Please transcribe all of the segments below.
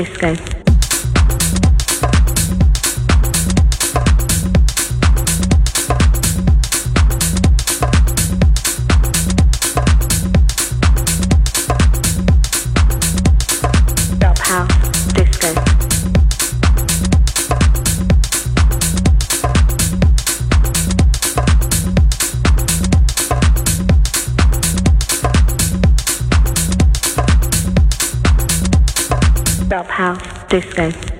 this guys Disco.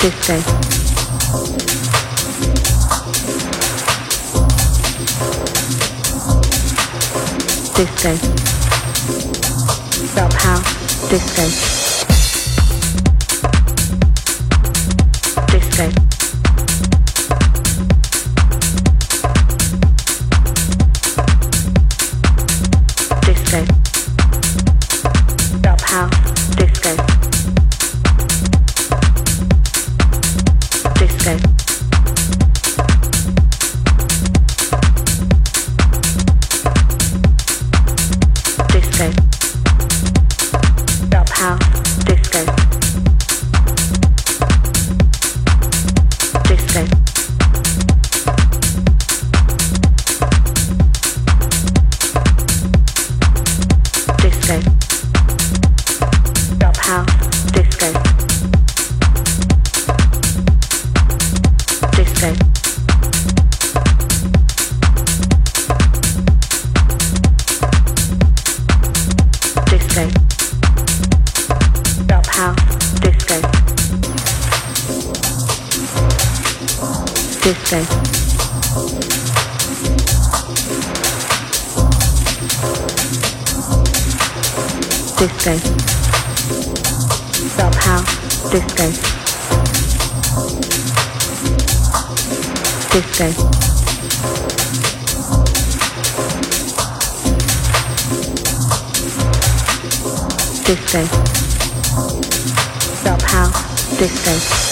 Birthday. disco. Dub house, disco. Disco. Disco. Drop house, disco. Disco. Disco. Drop house, disco.